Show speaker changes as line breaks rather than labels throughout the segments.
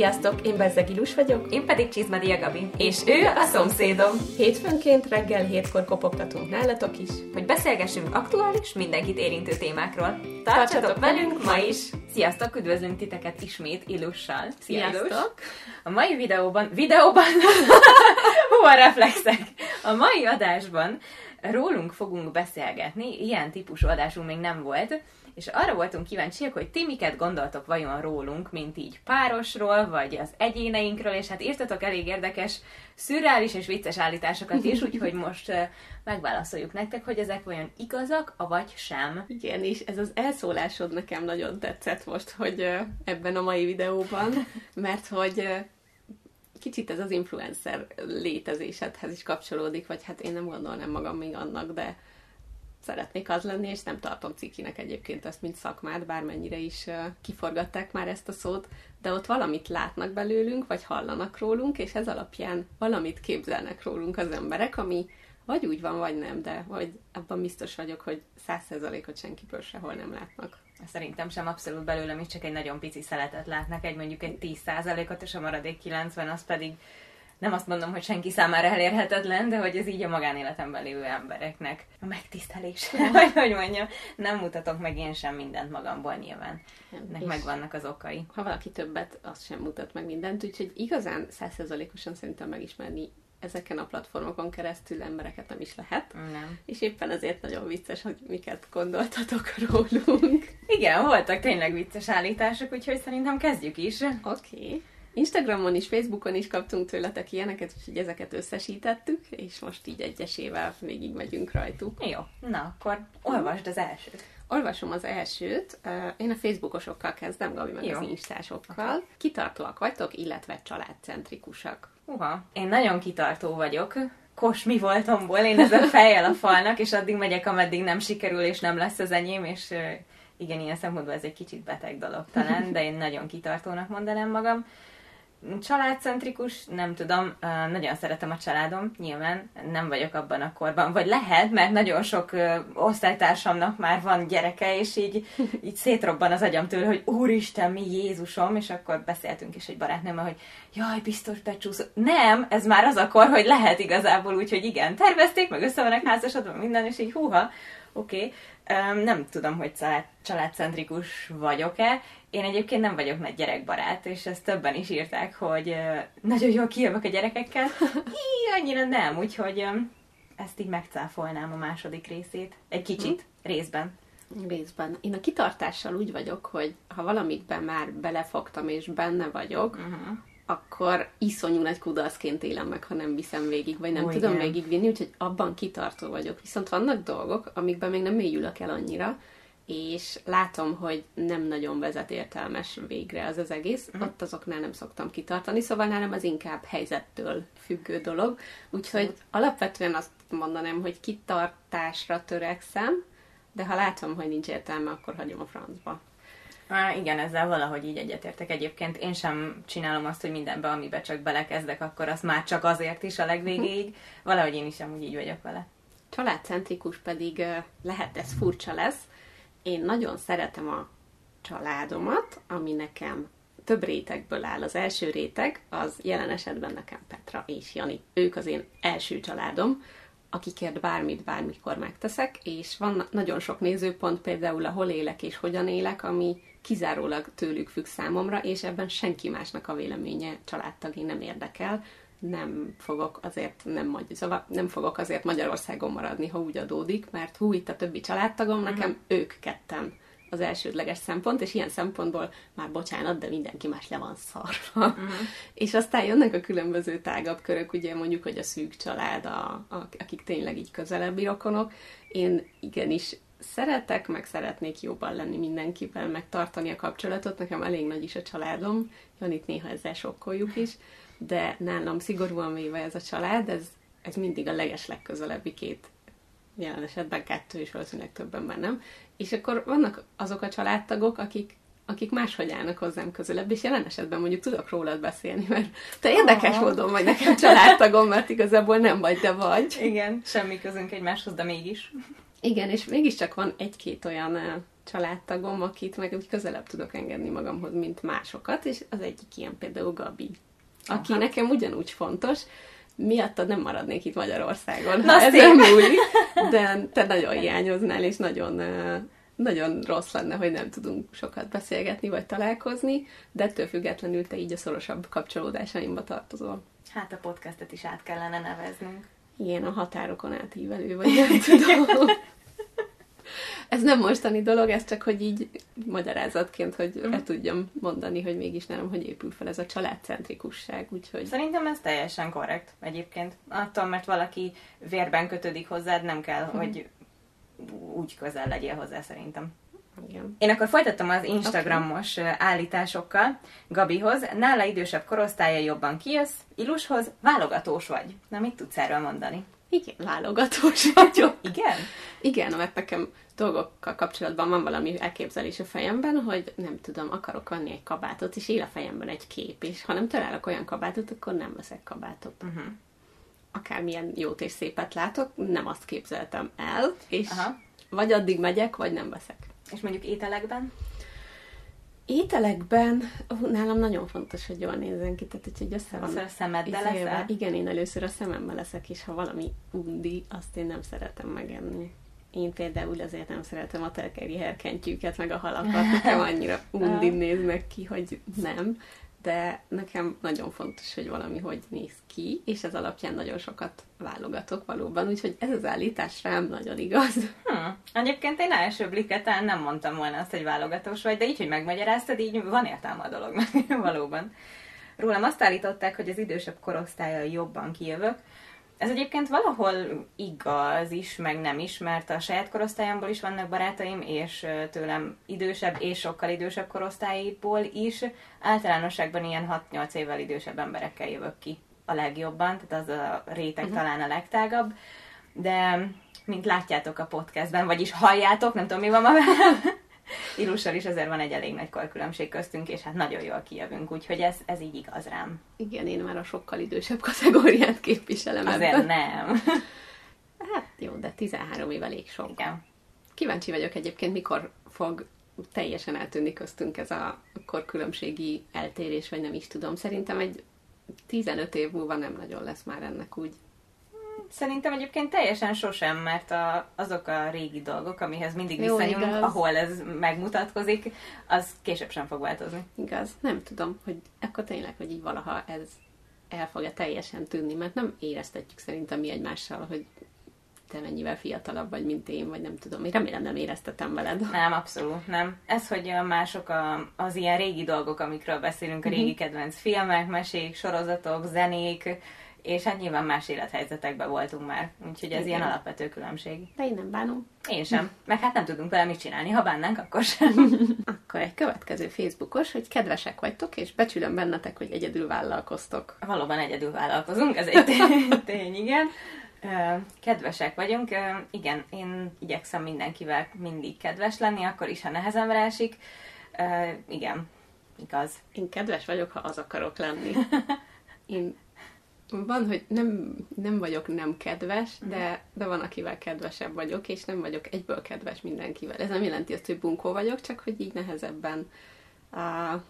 Sziasztok, én Bezzeg Ilus vagyok.
Én pedig Csizmadia Gabi. És ő a szomszédom.
Hétfőnként reggel hétkor kopogtatunk nálatok is.
Hogy beszélgessünk aktuális, mindenkit érintő témákról. Tartsatok velünk ma is! Sziasztok, üdvözlünk titeket ismét Ilussal.
Sziasztok!
A mai videóban, videóban, hú a reflexek! A mai adásban rólunk fogunk beszélgetni, ilyen típusú adásunk még nem volt, és arra voltunk kíváncsiak, hogy ti miket gondoltok vajon rólunk, mint így párosról, vagy az egyéneinkről, és hát írtatok elég érdekes, szürreális és vicces állításokat is, úgyhogy most megválaszoljuk nektek, hogy ezek vajon igazak, avagy sem.
Igen, és ez az elszólásod nekem nagyon tetszett most, hogy ebben a mai videóban, mert hogy kicsit ez az influencer létezésedhez is kapcsolódik, vagy hát én nem gondolnám magam még annak, de szeretnék az lenni, és nem tartom cikinek egyébként ezt, mint szakmát, bármennyire is kiforgatták már ezt a szót, de ott valamit látnak belőlünk, vagy hallanak rólunk, és ez alapján valamit képzelnek rólunk az emberek, ami vagy úgy van, vagy nem, de vagy abban biztos vagyok, hogy száz százalékot senkiből sehol nem látnak.
Szerintem sem abszolút belőlem is csak egy nagyon pici szeletet látnak, egy mondjuk egy 10 százalékot, és a maradék 90 az pedig nem azt mondom, hogy senki számára elérhetetlen, de hogy ez így a magánéletemben lévő embereknek a megtisztelés, vagy hogy mondjam, nem mutatok meg én sem mindent magamból nyilván. Ennek megvannak az okai.
Ha valaki többet, az sem mutat meg mindent, úgyhogy igazán százszerzalékosan szerintem megismerni ezeken a platformokon keresztül embereket nem is lehet.
Nem.
És éppen ezért nagyon vicces, hogy miket gondoltatok rólunk.
Igen, voltak tényleg vicces állítások, úgyhogy szerintem kezdjük is.
Oké. Okay. Instagramon is, Facebookon is kaptunk tőletek ilyeneket, úgyhogy ezeket összesítettük, és most így egyesével végig megyünk rajtuk.
Jó, na akkor olvasd az elsőt.
Olvasom az elsőt. Én a Facebookosokkal kezdem, Gabi meg Jó. az instásokkal. Okay. Kitartóak vagytok, illetve családcentrikusak.
Uha, én nagyon kitartó vagyok. Kos mi voltomból, én ezen fejjel a falnak, és addig megyek, ameddig nem sikerül, és nem lesz az enyém, és igen, ilyen szempontból ez egy kicsit beteg dolog talán, de én nagyon kitartónak mondanám magam családcentrikus, nem tudom, nagyon szeretem a családom, nyilván nem vagyok abban a korban, vagy lehet, mert nagyon sok osztálytársamnak már van gyereke, és így, így szétrobban az agyam tőle, hogy úristen, mi Jézusom, és akkor beszéltünk is egy barátnőmmel, hogy jaj, biztos becsúsz. Nem, ez már az a kor, hogy lehet igazából úgy, hogy igen, tervezték, meg össze vannak házasodva, minden, és így húha, oké. Okay. Nem tudom, hogy család, családcentrikus vagyok-e. Én egyébként nem vagyok nagy gyerekbarát, és ezt többen is írták, hogy nagyon jól kijövök a gyerekekkel. Hí, annyira nem, úgyhogy ezt így megcáfolnám a második részét. Egy kicsit, hm. részben.
Részben. Én a kitartással úgy vagyok, hogy ha valamikben már belefogtam és benne vagyok, uh-huh akkor iszonyú nagy kudarcként élem meg, ha nem viszem végig, vagy nem Ó, tudom végigvinni, úgyhogy abban kitartó vagyok. Viszont vannak dolgok, amikben még nem mélyülök el annyira, és látom, hogy nem nagyon vezet értelmes végre az az egész, uh-huh. ott azoknál nem szoktam kitartani, szóval nálam az inkább helyzettől függő dolog, úgyhogy uh-huh. alapvetően azt mondanám, hogy kitartásra törekszem, de ha látom, hogy nincs értelme, akkor hagyom a francba.
Há, igen, ezzel valahogy így egyetértek. Egyébként én sem csinálom azt, hogy mindenbe, amibe csak belekezdek, akkor az már csak azért is a legvégéig. Mhm. Valahogy én is amúgy így vagyok vele.
Családcentrikus pedig lehet ez furcsa lesz. Én nagyon szeretem a családomat, ami nekem több rétegből áll. Az első réteg az jelen esetben nekem Petra és Jani. Ők az én első családom, akikért bármit, bármikor megteszek, és van nagyon sok nézőpont, például a hol élek és hogyan élek, ami kizárólag tőlük függ számomra, és ebben senki másnak a véleménye családtagé nem érdekel. Nem fogok azért nem, magyar, szóval nem fogok azért Magyarországon maradni, ha úgy adódik, mert hú, itt a többi családtagom, nekem uh-huh. ők ketten az elsődleges szempont, és ilyen szempontból már bocsánat, de mindenki más le van szarva. Uh-huh. és aztán jönnek a különböző tágabb körök, ugye mondjuk, hogy a szűk család, a, a, akik tényleg így közelebbi rokonok. Én igenis szeretek, meg szeretnék jobban lenni mindenkivel, meg tartani a kapcsolatot. Nekem elég nagy is a családom, Janit néha ezzel sokkoljuk is, de nálam szigorúan véve ez a család, ez, ez mindig a leges legközelebbi két jelen esetben kettő, és valószínűleg többen már nem. És akkor vannak azok a családtagok, akik akik máshogy állnak hozzám közelebb, és jelen esetben mondjuk tudok rólad beszélni, mert te érdekes oh. módon vagy nekem családtagom, mert igazából nem vagy, de vagy.
Igen, semmi közünk egymáshoz, de mégis.
Igen, és mégiscsak van egy-két olyan családtagom, akit meg úgy közelebb tudok engedni magamhoz, mint másokat, és az egyik ilyen például Gabi, aki Aha. nekem ugyanúgy fontos, miattad nem maradnék itt Magyarországon, Na, ez nem múlik, de te nagyon hiányoznál, és nagyon, nagyon rossz lenne, hogy nem tudunk sokat beszélgetni, vagy találkozni, de ettől függetlenül te így a szorosabb kapcsolódásaimba tartozol.
Hát a podcastet is át kellene neveznünk.
Igen, a határokon átívelő, vagy nem tudom. ez nem mostani dolog, ez csak, hogy így magyarázatként, hogy mm. el tudjam mondani, hogy mégis nem, hogy épül fel ez a családcentrikusság, úgyhogy...
Szerintem ez teljesen korrekt egyébként. Attól, mert valaki vérben kötődik hozzád, nem kell, mm. hogy úgy közel legyél hozzá szerintem. Igen. Én akkor folytattam az Instagramos okay. állításokkal Gabihoz. Nála idősebb korosztálya jobban kijössz, Ilushoz válogatós vagy. Na, mit tudsz erről mondani?
Igen, válogatós vagyok.
Igen?
Igen, mert nekem dolgokkal kapcsolatban van valami elképzelés a fejemben, hogy nem tudom, akarok venni egy kabátot, és él a fejemben egy kép, és ha nem találok olyan kabátot, akkor nem veszek kabátot. Uh-huh. Akármilyen jót és szépet látok, nem azt képzeltem el, és Aha. vagy addig megyek, vagy nem veszek.
És mondjuk ételekben?
Ételekben nálam nagyon fontos, hogy jól nézzen ki, tehát hogy össze van.
a szemeddel leszel?
Igen, én először a szememmel leszek, és ha valami undi, azt én nem szeretem megenni. Én például azért nem szeretem a telkeri herkentyűket, meg a halakat, nekem annyira undin néznek ki, hogy nem de nekem nagyon fontos, hogy valami hogy néz ki, és ez alapján nagyon sokat válogatok valóban, úgyhogy ez az állítás rám nagyon igaz.
Hmm. Egyébként én első bliketen nem mondtam volna azt, hogy válogatós vagy, de így, hogy megmagyaráztad, így van értelme a dolognak valóban. Rólam azt állították, hogy az idősebb korosztálya jobban kijövök, ez egyébként valahol igaz is, meg nem is, mert a saját korosztályomból is vannak barátaim, és tőlem idősebb és sokkal idősebb korosztályból is. Általánosságban ilyen 6-8 évvel idősebb emberekkel jövök ki a legjobban, tehát az a réteg uh-huh. talán a legtágabb. De, mint látjátok a podcastben, vagyis halljátok, nem tudom mi van ma Ilussal is ezért van egy elég nagy korkülönbség köztünk, és hát nagyon jól kijövünk, úgyhogy ez, ez így igaz rám.
Igen, én már a sokkal idősebb kategóriát képviselem
Azért ebben. nem.
Hát jó, de 13 év elég sok.
Igen.
Kíváncsi vagyok egyébként, mikor fog teljesen eltűnni köztünk ez a korkülönbségi eltérés, vagy nem is tudom. Szerintem egy 15 év múlva nem nagyon lesz már ennek úgy
Szerintem egyébként teljesen sosem, mert a, azok a régi dolgok, amihez mindig visszanyúlunk, ahol ez megmutatkozik, az később sem fog változni.
Igaz. Nem tudom, hogy akkor tényleg, hogy így valaha ez el fog-e teljesen tűnni, mert nem éreztetjük szerintem mi egymással, hogy te mennyivel fiatalabb vagy, mint én, vagy nem tudom. Én remélem nem éreztetem veled.
Nem, abszolút nem. Ez, hogy mások a, az ilyen régi dolgok, amikről beszélünk, a régi mhm. kedvenc filmek, mesék, sorozatok, zenék, és hát nyilván más élethelyzetekben voltunk már, úgyhogy ez Igen. ilyen alapvető különbség.
De én nem bánom.
Én sem. Meg hát nem tudunk vele mit csinálni, ha bánnánk, akkor sem.
akkor egy következő Facebookos, hogy kedvesek vagytok, és becsülöm bennetek, hogy egyedül vállalkoztok.
Valóban egyedül vállalkozunk, ez egy tény, igen. Kedvesek vagyunk, igen, én igyekszem mindenkivel mindig kedves lenni, akkor is, ha nehezemre esik. Igen, igaz.
Én kedves vagyok, ha az akarok lenni. Én van, hogy nem, nem vagyok nem kedves, de, mhm. de van, akivel kedvesebb vagyok, és nem vagyok egyből kedves mindenkivel. Ez nem jelenti azt, hogy bunkó vagyok, csak hogy így nehezebben uh,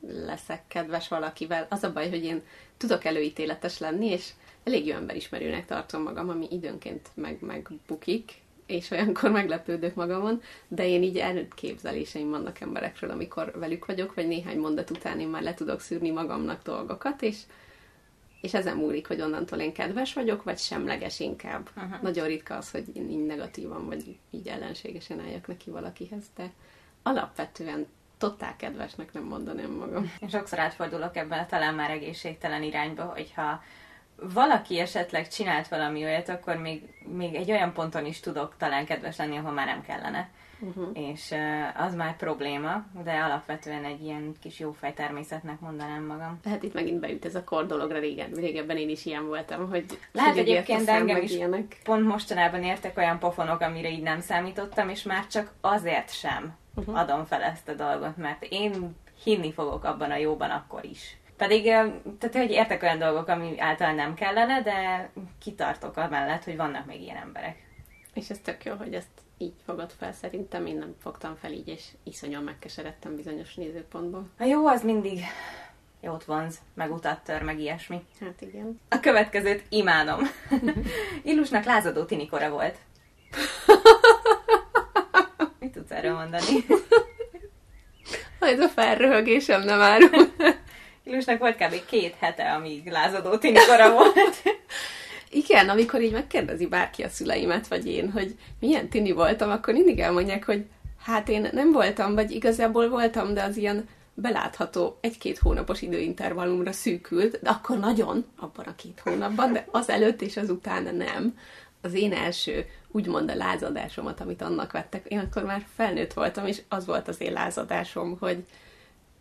leszek kedves valakivel. Az a baj, hogy én tudok előítéletes lenni, és elég jó emberismerőnek tartom magam, ami időnként meg, megbukik, és olyankor meglepődök magamon, de én így előképzeléseim vannak emberekről, amikor velük vagyok, vagy néhány mondat után én már le tudok szűrni magamnak dolgokat, és és ezen múlik, hogy onnantól én kedves vagyok, vagy semleges inkább. Uh-huh. Nagyon ritka az, hogy én így negatívan, vagy így ellenségesen álljak neki valakihez, de alapvetően totál kedvesnek nem mondanám magam.
Én sokszor átfordulok ebben a talán már egészségtelen irányba, hogyha valaki esetleg csinált valami olyat, akkor még, még egy olyan ponton is tudok talán kedves lenni, ahol már nem kellene uh-huh. és az már probléma, de alapvetően egy ilyen kis jófej természetnek mondanám magam.
Tehát itt megint beüt ez a kor dologra régen. Régebben én is ilyen voltam, hogy
Lehet hogy egyébként de engem is ilyenek. pont mostanában értek olyan pofonok, amire így nem számítottam, és már csak azért sem uh-huh. adom fel ezt a dolgot, mert én hinni fogok abban a jóban akkor is. Pedig, tehát hogy értek olyan dolgok, ami általán nem kellene, de kitartok amellett, hogy vannak még ilyen emberek.
És ez tök jó, hogy ezt így fogott fel szerintem, én nem fogtam fel így, és iszonyan megkeseredtem bizonyos nézőpontból.
A jó az mindig jót vonz, meg utat tör, meg ilyesmi.
Hát igen.
A következőt imádom. Illusnak lázadó tinikora volt. Mit tudsz erről mondani?
Ez a felröhögésem nem árul.
Illusnak volt kb. két hete, amíg lázadó tinikora volt.
Igen, amikor így megkérdezi bárki a szüleimet, vagy én, hogy milyen tini voltam, akkor mindig elmondják, hogy hát én nem voltam, vagy igazából voltam, de az ilyen belátható egy-két hónapos időintervallumra szűkült, de akkor nagyon, abban a két hónapban, de az előtt és az után nem. Az én első, úgymond a lázadásomat, amit annak vettek, én akkor már felnőtt voltam, és az volt az én lázadásom, hogy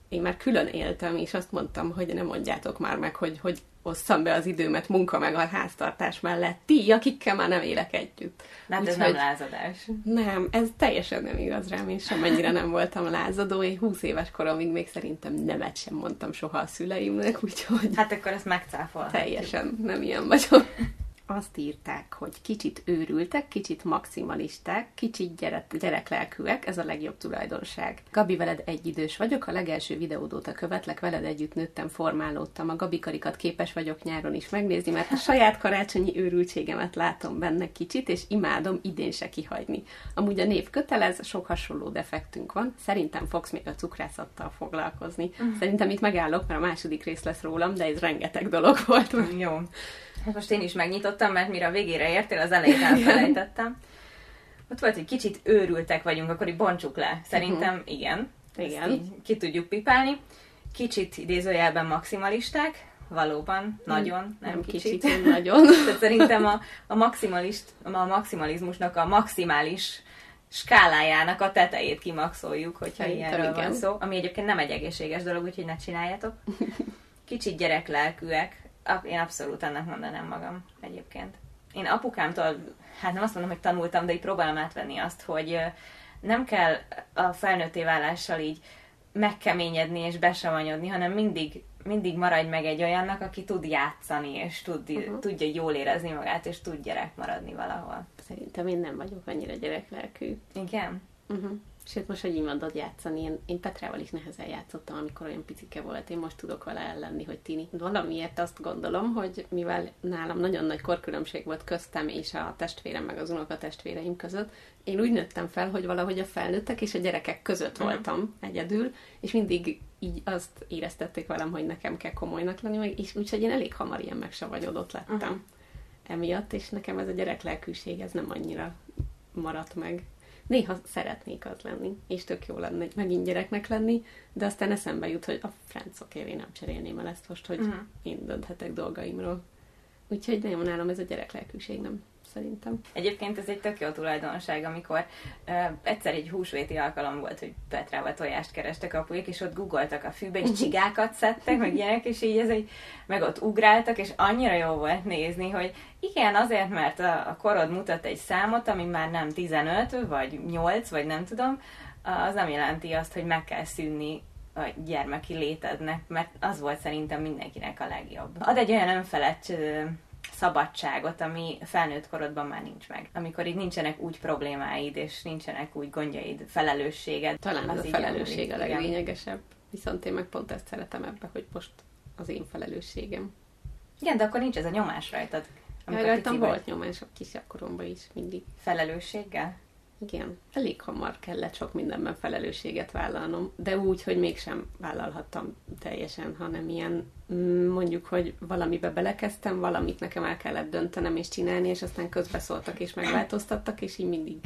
én már külön éltem, és azt mondtam, hogy nem mondjátok már meg, hogy, hogy osszam be az időmet munka meg a háztartás mellett. Ti, akikkel már nem élek együtt.
De hát ez nem lázadás.
Nem, ez teljesen nem igaz rám, én semennyire nem voltam lázadó, én 20 éves koromig még szerintem nemet sem mondtam soha a szüleimnek, úgyhogy
Hát akkor ezt megcáfolhatjuk.
teljesen nem ilyen vagyok. Azt írták, hogy kicsit őrültek, kicsit maximalisták, kicsit gyerek, gyereklelkűek, ez a legjobb tulajdonság. Gabi, veled egyidős vagyok, a legelső videód óta követlek, veled együtt nőttem, formálódtam, a Gabi karikat képes vagyok nyáron is megnézni, mert a saját karácsonyi őrültségemet látom benne kicsit, és imádom idén se kihagyni. Amúgy a név kötelez, sok hasonló defektünk van, szerintem fogsz még a cukrászattal foglalkozni. Szerintem itt megállok, mert a második rész lesz rólam, de ez rengeteg dolog volt.
Jó. Hát most én is megnyitottam, mert mire a végére értél, az elején elfelejtettem. Ott volt, hogy kicsit őrültek vagyunk, akkor így bontsuk le. Szerintem igen.
Igen.
Ezt így ki tudjuk pipálni. Kicsit idézőjelben maximalisták, valóban, nagyon, nem,
nem
kicsit.
kicsit, nagyon.
Tehát szerintem a, a, maximalist, a maximalizmusnak a maximális skálájának a tetejét kimaxoljuk, hogyha
Szerintem
ilyenről van
igen.
szó, ami egyébként nem egy egészséges dolog, úgyhogy ne csináljátok. Kicsit gyereklelkűek, én abszolút ennek mondanám magam egyébként. Én apukámtól, hát nem azt mondom, hogy tanultam, de így próbálom átvenni azt, hogy nem kell a felnőtté válással így megkeményedni és besavanyodni, hanem mindig, mindig maradj meg egy olyannak, aki tud játszani, és tud, uh-huh. tudja jól érezni magát, és tud gyerek maradni valahol.
Szerintem én nem vagyok annyira gyereklelkű.
Igen?
Uh-huh. Sőt, most, hogy mondod játszani, én, én Petrával is nehezen játszottam, amikor olyan picike volt. Én most tudok vele ellenni, hogy tini. Valamiért azt gondolom, hogy mivel nálam nagyon nagy korkülönbség volt köztem és a testvérem meg az unoka testvéreim között, én úgy nőttem fel, hogy valahogy a felnőttek és a gyerekek között
Mhm.
voltam egyedül, és mindig így azt éreztették velem, hogy nekem kell komolynak lenni, és úgyhogy én elég hamar ilyen megsavanyodott lettem.
Mhm.
Emiatt, és nekem ez a gyereklelkűség, ez nem annyira maradt meg. Néha szeretnék az lenni, és tök jó lenne megint gyereknek lenni, de aztán eszembe jut, hogy a francokért én nem cserélném el ezt most, hogy
Mhm.
én dönthetek dolgaimról. Úgyhogy nem, nálam ez a gyereklelkűség nem, szerintem.
Egyébként ez egy tök jó tulajdonság, amikor uh, egyszer egy húsvéti alkalom volt, hogy Petrával tojást kerestek apujék, és ott googoltak a fűbe, és csigákat szedtek, meg ilyenek, és így ez egy, meg ott ugráltak, és annyira jó volt nézni, hogy igen, azért, mert a, a korod mutat egy számot, ami már nem 15, vagy 8, vagy nem tudom, az nem jelenti azt, hogy meg kell szűnni a gyermeki létednek, mert az volt szerintem mindenkinek a legjobb. Ad egy olyan önfelett szabadságot, ami felnőtt korodban már nincs meg. Amikor így nincsenek úgy problémáid, és nincsenek úgy gondjaid, felelősséged.
Talán
az
ez a felelősség a leglényegesebb. Viszont én meg pont ezt szeretem ebbe, hogy most az én felelősségem.
Igen, de akkor nincs ez a nyomás rajtad.
Ja,
Amikor
rajtam
pici vagy.
volt nyomás a kisebb koromban is mindig.
Felelősséggel?
Igen, elég hamar kellett sok mindenben felelősséget vállalnom, de úgy, hogy mégsem vállalhattam teljesen, hanem ilyen mm, mondjuk, hogy valamibe belekezdtem, valamit nekem el kellett döntenem és csinálni, és aztán közbeszóltak és megváltoztattak, és így mindig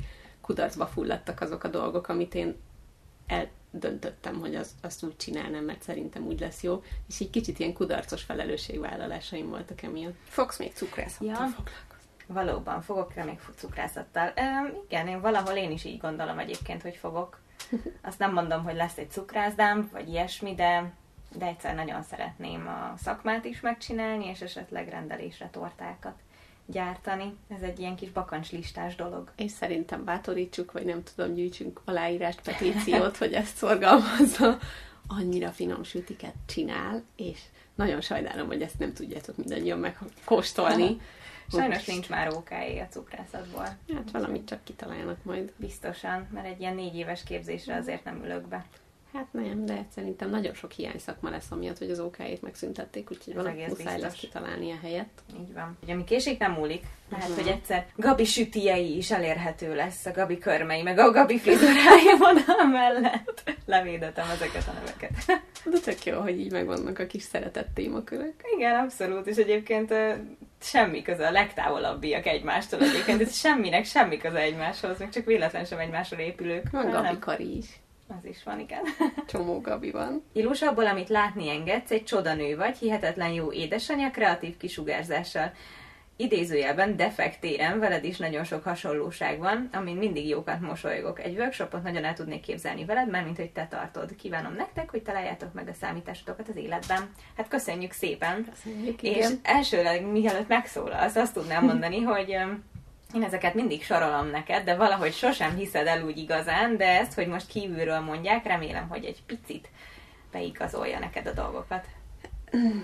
kudarcba fulladtak azok a dolgok, amit én eldöntöttem, hogy az, azt úgy csinálnám, mert szerintem úgy lesz jó, és így kicsit ilyen kudarcos felelősségvállalásaim voltak emiatt. Fogsz még cukrászattal
Ja.
foglalkozni?
Valóban, fogok rá még cukrászattal. Um, igen, én valahol én is így gondolom egyébként, hogy fogok. Azt nem mondom, hogy lesz egy cukrászdám, vagy ilyesmi, de, de egyszer nagyon szeretném a szakmát is megcsinálni, és esetleg rendelésre tortákat gyártani. Ez egy ilyen kis bakancslistás dolog.
És szerintem bátorítsuk, vagy nem tudom, gyűjtsünk aláírást, petíciót, hogy ezt szorgalmazza. Annyira finom sütiket csinál, és nagyon sajnálom, hogy ezt nem tudjátok mindannyian megkóstolni.
Sajnos nincs már ókáé a cukrászatból.
Hát valamit csak kitalálnak majd.
Biztosan, mert egy ilyen négy éves képzésre azért nem ülök be.
Hát nem, de szerintem nagyon sok hiány szakma lesz amiatt, hogy az OK-ét megszüntették, úgyhogy valami muszáj lesz
biztos.
kitalálni a helyet.
Így van. Ugye, ami késik, nem múlik. Lehet,
Mhm.
hogy egyszer Gabi sütiei is elérhető lesz, a Gabi körmei, meg a Gabi frizurája vonal mellett. Levédetem ezeket a neveket.
De tök jó, hogy így megvannak a kis szeretett témakörök.
Igen, abszolút, és egyébként semmi köze, a legtávolabbiak egymástól egyébként, ez semminek semmi köze egymáshoz, még csak véletlen sem egymásról épülők.
Van Gabi Kari is.
Az is van, igen.
Csomó Gabi van.
Ilus, abból, amit látni engedsz, egy csodanő vagy, hihetetlen jó édesanyja, kreatív kisugárzással. Idézőjelben defektéren veled is nagyon sok hasonlóság van, amin mindig jókat mosolygok. Egy workshopot nagyon el tudnék képzelni veled, mert mint hogy te tartod. Kívánom nektek, hogy találjátok meg a számításotokat az életben. Hát köszönjük szépen!
Köszönjük,
És
igen.
elsőleg, mielőtt megszólalsz, azt tudnám mondani, hogy én ezeket mindig sorolom neked, de valahogy sosem hiszed el úgy igazán, de ezt, hogy most kívülről mondják, remélem, hogy egy picit beigazolja neked a dolgokat.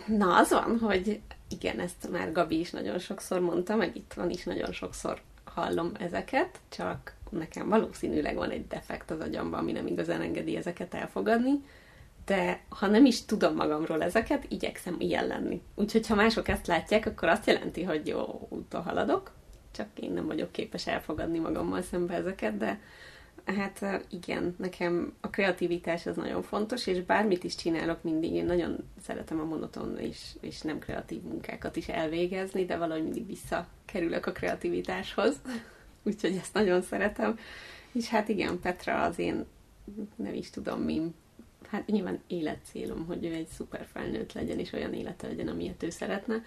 Na, az van, hogy igen, ezt már Gabi is nagyon sokszor mondta, meg itt van is nagyon sokszor hallom ezeket, csak nekem valószínűleg van egy defekt az agyamban, ami nem igazán engedi ezeket elfogadni, de ha nem is tudom magamról ezeket, igyekszem ilyen lenni. Úgyhogy ha mások ezt látják, akkor azt jelenti, hogy jó úton haladok, csak én nem vagyok képes elfogadni magammal szembe ezeket, de hát igen, nekem a kreativitás az nagyon fontos, és bármit is csinálok mindig, én nagyon szeretem a monoton és, és nem kreatív munkákat is elvégezni, de valahogy mindig visszakerülök a kreativitáshoz, úgyhogy ezt nagyon szeretem. És hát igen, Petra az én, nem is tudom mi, hát nyilván életcélom, hogy ő egy szuper felnőtt legyen, és olyan élete legyen, amilyet ő szeretne,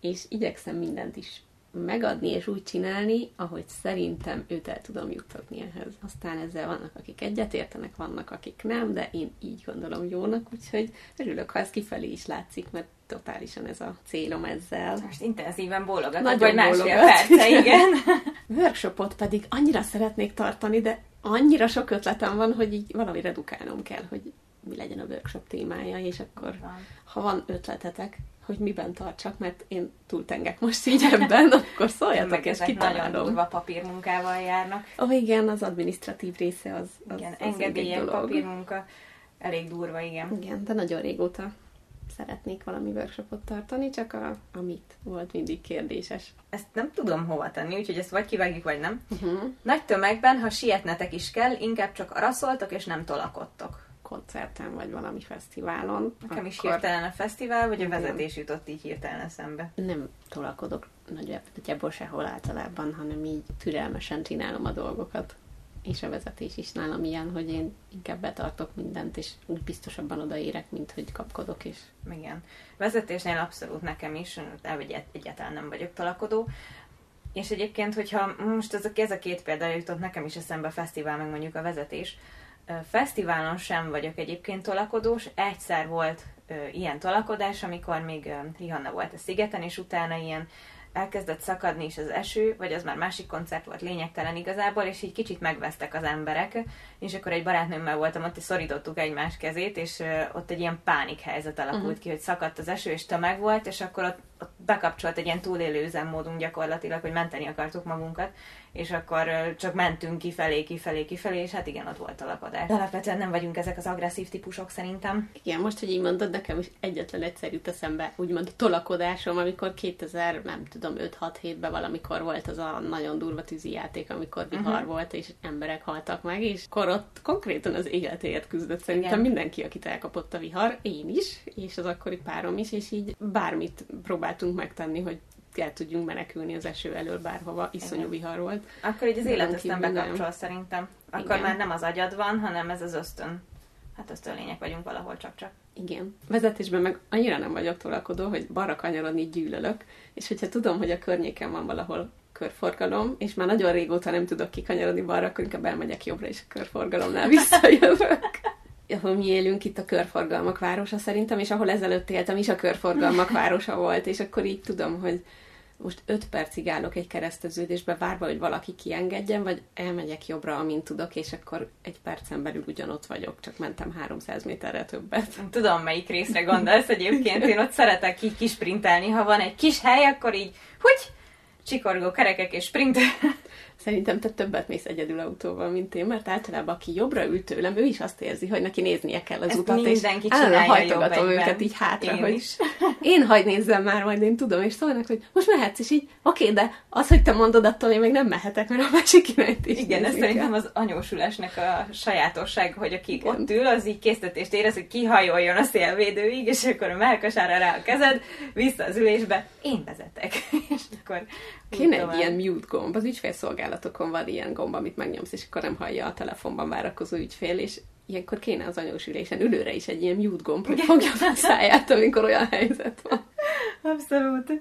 és igyekszem mindent is megadni és úgy csinálni, ahogy szerintem őt el tudom juttatni ehhez. Aztán ezzel vannak, akik egyetértenek, vannak, akik nem, de én így gondolom jónak, úgyhogy örülök, ha ez kifelé is látszik, mert totálisan ez a célom ezzel.
Most intenzíven bólogatok,
Nagyon
vagy másfél perce, igen.
Workshopot pedig annyira szeretnék tartani, de annyira sok ötletem van, hogy így valami redukálnom kell, hogy mi legyen a workshop témája, és akkor
Van.
ha van ötletetek, hogy miben tartsak, mert én túltengek most így ebben, akkor szóljatok, és
ezek nagyon
kitalálom.
durva papírmunkával járnak.
Ó, oh, igen, az administratív része az, az,
Igen,
az
engedélyek, papírmunka, elég durva, igen.
Igen, de nagyon régóta szeretnék valami workshopot tartani, csak a, amit volt mindig kérdéses.
Ezt nem tudom hova tenni, úgyhogy ezt vagy kivágjuk, vagy nem.
Uh-huh.
Nagy tömegben, ha sietnetek is kell, inkább csak araszoltok és nem tolakodtok.
Koncerten vagy valami fesztiválon.
Nekem is
akkor
hirtelen a fesztivál, vagy a vezetés jutott így hirtelen eszembe.
Nem tolakodok nagyjából sehol általában, hanem így türelmesen csinálom a dolgokat. És a vezetés is nálam ilyen, hogy én inkább betartok mindent, és úgy biztosabban odaérek, mint hogy kapkodok, és
Igen. Vezetésnél abszolút nekem is, egyet- egyáltalán nem vagyok tolakodó. És egyébként, hogyha most ez a, ez a két példa jutott nekem is eszembe a fesztivál, meg mondjuk a vezetés. Fesztiválon sem vagyok egyébként tolakodós. Egyszer volt ilyen tolakodás, amikor még Rihanna volt a szigeten, és utána ilyen elkezdett szakadni is az eső, vagy az már másik koncert volt lényegtelen igazából, és így kicsit megvesztek az emberek, és akkor egy barátnőmmel voltam ott, és szorítottuk egymás kezét, és ott egy ilyen pánik helyzet alakult uh-huh. ki, hogy szakadt az eső, és tömeg volt, és akkor ott bekapcsolt egy ilyen túlélő üzemmódunk gyakorlatilag, hogy menteni akartuk magunkat, és akkor csak mentünk kifelé, kifelé, kifelé, és hát igen, ott volt a lakodás. De alapvetően nem vagyunk ezek az agresszív típusok szerintem.
Igen, most, hogy így mondod, nekem is egyetlen egyszer jut eszembe, úgymond tolakodásom, amikor 2000, nem tudom, 5-6-7-ben valamikor volt az a nagyon durva tűzijáték, amikor vihar uh-huh. volt, és emberek haltak meg, és akkor ott konkrétan az életéért küzdött szerintem
Igen.
mindenki, akit elkapott a vihar, én is, és az akkori párom is, és így bármit próbáltunk megtenni, hogy el tudjunk menekülni az eső elől bárhova, iszonyú vihar volt.
Akkor így az élet aztán bekapcsol szerintem. Akkor
Igen.
már nem az agyad van, hanem ez az ösztön. Hát ösztönlények vagyunk valahol csak-csak.
Igen. Vezetésben meg annyira nem vagyok tolakodó, hogy balra kanyarodni gyűlölök, és hogyha tudom, hogy a környéken van valahol körforgalom, és már nagyon régóta nem tudok kikanyarodni balra, akkor inkább elmegyek jobbra, és a körforgalomnál visszajövök. Ahol mi élünk, itt a körforgalmak városa szerintem, és ahol ezelőtt éltem is a körforgalmak városa volt, és akkor így tudom, hogy most öt percig állok egy kereszteződésbe, várva, hogy valaki kiengedjen, vagy elmegyek jobbra, amint tudok, és akkor egy percen belül ugyanott vagyok, csak mentem 300 méterre többet.
Tudom, melyik részre gondolsz egyébként. Én ott szeretek így kisprintelni. Ha van egy kis hely, akkor így, hogy csikorgó kerekek és sprint.
Szerintem te többet mész egyedül autóval, mint én, mert általában aki jobbra ül tőlem, ő is azt érzi, hogy neki néznie kell az
Ezt
utat, és
mindenki
állandóan
csinálja
hajtogatom őket így hátra,
Én
hogy
is.
én hagy nézzem már, majd én tudom, és szólnak, hogy most mehetsz, és így, oké, de az, hogy te mondod, attól én még nem mehetek, mert a másik irányt is
Igen, ez szerintem az anyósulásnak a sajátosság, hogy aki
Igen.
ott ül, az így késztetést érez, hogy kihajoljon a szélvédőig, és akkor a melkasára rá a kezed, vissza az ülésbe, én vezetek. és akkor
Kéne egy ilyen mute gomb. Az ügyfélszolgálatokon van ilyen gomb, amit megnyomsz, és akkor nem hallja a telefonban várakozó ügyfél, és ilyenkor kéne az anyós ülésen ülőre is egy ilyen mute gomb, hogy fogja a száját, amikor olyan helyzet van.
Abszolút.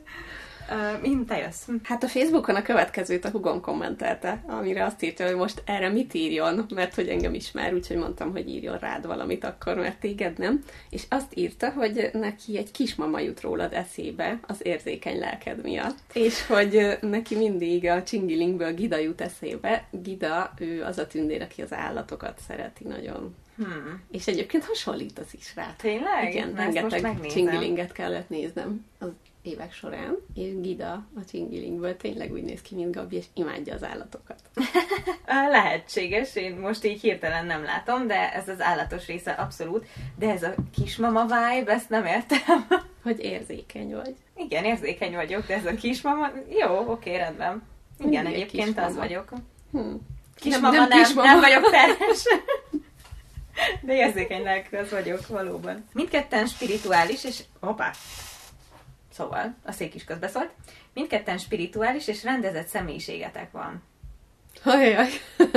Mint te jössz.
Hát a Facebookon a következőt a hugom kommentelte, amire azt írta, hogy most erre mit írjon, mert hogy engem ismer, úgyhogy mondtam, hogy írjon rád valamit akkor, mert téged nem. És azt írta, hogy neki egy kismama jut rólad eszébe az érzékeny lelked miatt, és hogy neki mindig a Csingilingből Gida jut eszébe. Gida, ő az a tündér, aki az állatokat szereti nagyon.
Hmm.
És egyébként hasonlít az is rá.
Tényleg?
Igen,
Na,
rengeteg csingilinget kellett néznem az évek során, és Gida a csingilingből tényleg úgy néz ki, mint Gabi, és imádja az állatokat.
Lehetséges, én most így hirtelen nem látom, de ez az állatos része abszolút. De ez a kismama vibe, ezt nem értem.
Hogy érzékeny vagy.
Igen, érzékeny vagyok, de ez a kismama, jó, oké, rendben. Igen,
Mindig egy
egyébként
kismama.
az vagyok.
Hm.
Kismama
nem,
nem
nem, kismama.
nem vagyok teljes. De érzékeny lelkű az vagyok, valóban. Mindketten spirituális, és... Hoppá! Szóval, a szék is közbeszólt. Mindketten spirituális és rendezett személyiségetek van.
Ajaj.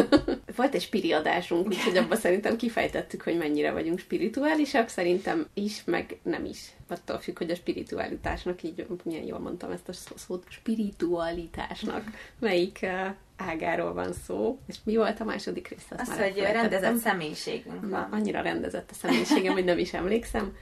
Volt egy spiri adásunk, úgyhogy abban szerintem kifejtettük, hogy mennyire vagyunk spirituálisak, szerintem is, meg nem is. Attól függ, hogy a spiritualitásnak, így milyen jól mondtam ezt a szó- szót, spiritualitásnak, melyik eh, ágáról van szó. És mi volt a második rész? Azt
Az,
már
hogy rendezett személyiségünk
Na,
van.
annyira rendezett a személyiségem, hogy nem is emlékszem.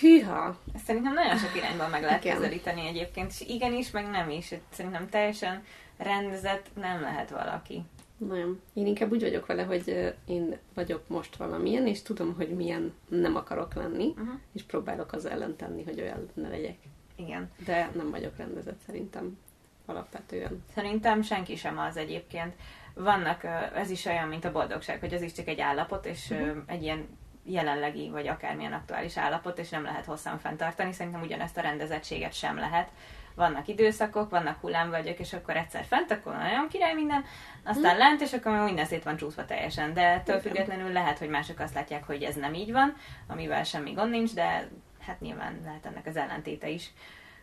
Hűha!
Ezt szerintem nagyon sok irányban meg lehet
Igen.
közelíteni egyébként, és igenis, meg nem is. Szerintem teljesen rendezett nem lehet valaki.
Nem. Én inkább úgy vagyok vele, hogy én vagyok most valamilyen, és tudom, hogy milyen nem akarok lenni,
Uh-huh.
és próbálok az ellen tenni, hogy olyan ne legyek.
Igen.
De nem vagyok rendezett szerintem alapvetően.
Szerintem senki sem az egyébként. Vannak, ez is olyan, mint a boldogság, hogy az is csak egy állapot, és ö, egy ilyen jelenlegi, vagy akármilyen aktuális állapot, és nem lehet hosszan fenntartani. Szerintem ugyanezt a rendezettséget sem lehet. Vannak időszakok, vannak hullámvölgyek, és akkor egyszer fent, akkor nagyon király minden, aztán lent, és akkor már minden szét van csúszva teljesen. De ettől függetlenül lehet, hogy mások azt látják, hogy ez nem így van, amivel semmi gond nincs, de hát nyilván lehet ennek az ellentéte is.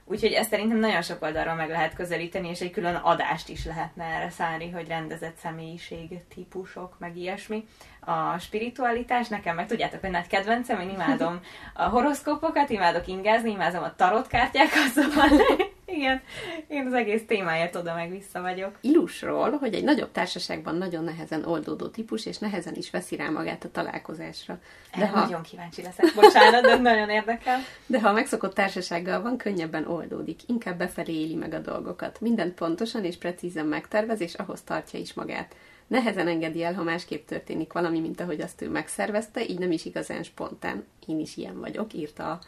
Úgyhogy ezt szerintem nagyon sok oldalról meg lehet közelíteni, és egy külön adást is lehetne erre szállni, hogy rendezett személyiség típusok, meg ilyesmi. A spiritualitás nekem, meg tudjátok, hogy nagy kedvencem, én imádom a horoszkópokat, imádok ingázni, imádom a tarotkártyákat, szóval igen, én az egész témáért oda meg vissza vagyok.
Ilusról, hogy egy nagyobb társaságban nagyon nehezen oldódó típus, és nehezen is veszi rá magát a találkozásra. De
De
ha,
nagyon kíváncsi leszek, bocsánat, de nagyon érdekel.
de ha a megszokott társasággal van, könnyebben oldódik. Inkább befelé éli meg a dolgokat. Mindent pontosan és precízen megtervez, és ahhoz tartja is magát. Nehezen engedi el, ha másképp történik valami, mint ahogy azt ő megszervezte, így nem is igazán spontán. Én is ilyen vagyok, írta a-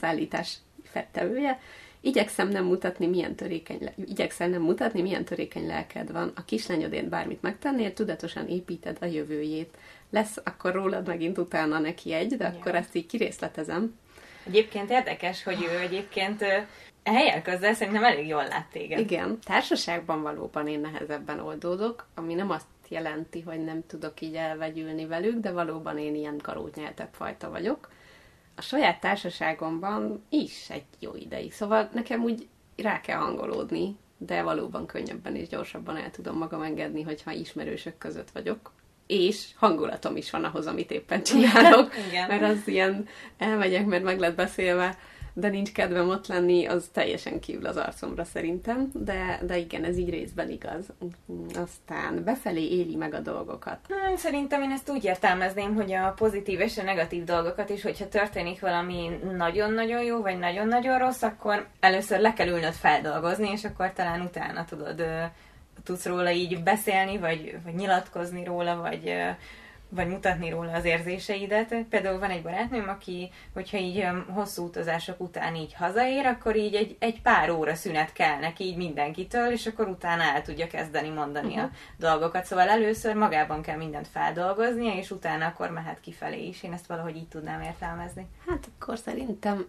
állítás fettevője. Igyekszem nem mutatni, milyen törékeny, le- igyekszem nem mutatni, milyen törékeny lelked van. A kislányodért bármit megtennél, tudatosan építed a jövőjét. Lesz akkor rólad megint utána neki egy, de
Ja.
akkor ezt így kirészletezem.
Egyébként érdekes, hogy ő egyébként ö, helyen közzel szerintem elég jól lát téged.
Igen, társaságban valóban én nehezebben oldódok, ami nem azt jelenti, hogy nem tudok így elvegyülni velük, de valóban én ilyen karótnyeltebb fajta vagyok. A saját társaságomban is egy jó ideig, szóval nekem úgy rá kell hangolódni, de valóban könnyebben és gyorsabban el tudom magam engedni, hogyha ismerősök között vagyok. És hangulatom is van ahhoz, amit éppen csinálok.
Igen.
Mert az ilyen, elmegyek, mert meg lett beszélve, de nincs kedvem ott lenni, az teljesen kívül az arcomra szerintem, de, de igen, ez így részben igaz. Aztán befelé éli meg a dolgokat.
Szerintem én ezt úgy értelmezném, hogy a pozitív és a negatív dolgokat is, hogyha történik valami nagyon-nagyon jó, vagy nagyon-nagyon rossz, akkor először le kell ülnöd feldolgozni, és akkor talán utána tudod, tudsz róla így beszélni, vagy, vagy nyilatkozni róla, vagy vagy mutatni róla az érzéseidet. Például van egy barátnőm, aki, hogyha így hosszú utazások után így hazaér, akkor így egy, egy pár óra szünet kell neki így mindenkitől, és akkor utána el tudja kezdeni mondani uh-huh. a dolgokat. Szóval először magában kell mindent feldolgoznia, és utána akkor mehet kifelé is. Én ezt valahogy így tudnám értelmezni.
Hát akkor szerintem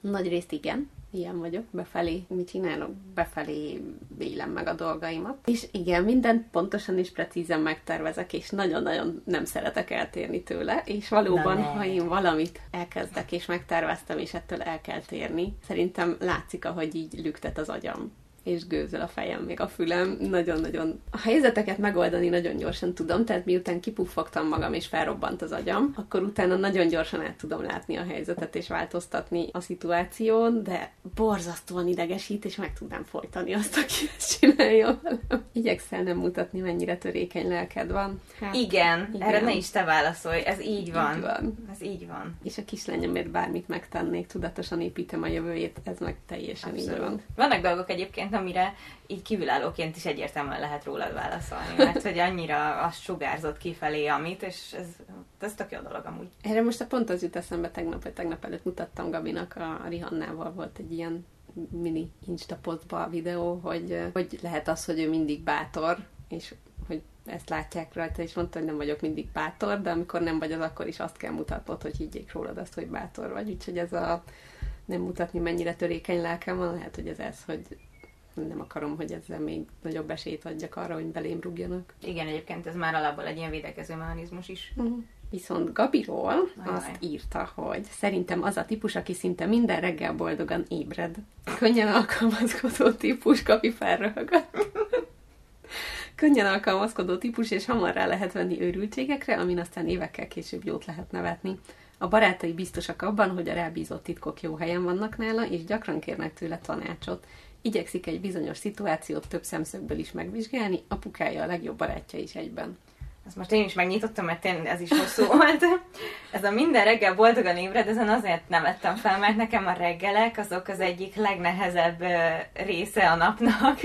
nagy részt igen ilyen vagyok, befelé, mit csinálok, befelé élem meg a dolgaimat. És igen, mindent pontosan és precízen megtervezek, és nagyon-nagyon nem szeretek eltérni tőle, és valóban, ha én valamit elkezdek és megterveztem, és ettől el kell térni, szerintem látszik, ahogy így lüktet az agyam és gőzöl a fejem, még a fülem. Nagyon-nagyon... A helyzeteket megoldani nagyon gyorsan tudom, tehát miután kipuffogtam magam és felrobbant az agyam, akkor utána nagyon gyorsan át tudom látni a helyzetet és változtatni a szituáción, de borzasztóan idegesít, és meg tudnám folytani azt, aki ezt csinálja velem. Igyekszel nem mutatni, mennyire törékeny lelked van.
Hát, igen, igen, erre ne is te válaszolj, ez így van. Így van. Ez így van.
És a kislányomért bármit megtennék, tudatosan építem a jövőjét, ez meg teljesen Abszolút. így van.
Vannak dolgok egyébként, amire így kívülállóként is egyértelműen lehet rólad válaszolni, mert hogy annyira azt sugárzott kifelé, amit, és ez, ez tök jó dolog amúgy.
Erre most a pont az jut eszembe tegnap, vagy tegnap előtt mutattam Gabinak, a Rihannával volt egy ilyen mini Insta postba videó, hogy, hogy lehet az, hogy ő mindig bátor, és hogy ezt látják rajta, és mondta, hogy nem vagyok mindig bátor, de amikor nem vagy az, akkor is azt kell mutatnod, hogy higgyék rólad azt, hogy bátor vagy. Úgyhogy ez a nem mutatni, mennyire törékeny lelkem van, lehet, hogy ez ez, hogy nem akarom, hogy ezzel még nagyobb esélyt adjak arra, hogy belém rúgjanak.
Igen, egyébként ez már alapból egy ilyen védekező mechanizmus is. Uh-huh.
Viszont Gabiról Ajaj. azt írta, hogy szerintem az a típus, aki szinte minden reggel boldogan ébred. Könnyen alkalmazkodó típus, Gabi felröhögött. Könnyen alkalmazkodó típus, és hamar rá lehet venni őrültségekre, amin aztán évekkel később jót lehet nevetni. A barátai biztosak abban, hogy a rábízott titkok jó helyen vannak nála, és gyakran kérnek tőle tanácsot igyekszik egy bizonyos szituációt több szemszögből is megvizsgálni, apukája a legjobb barátja is egyben.
Ezt most én is megnyitottam, mert én ez is hosszú volt. Ez a minden reggel boldogan ébred, ezen azért nem vettem fel, mert nekem a reggelek azok az egyik legnehezebb része a napnak.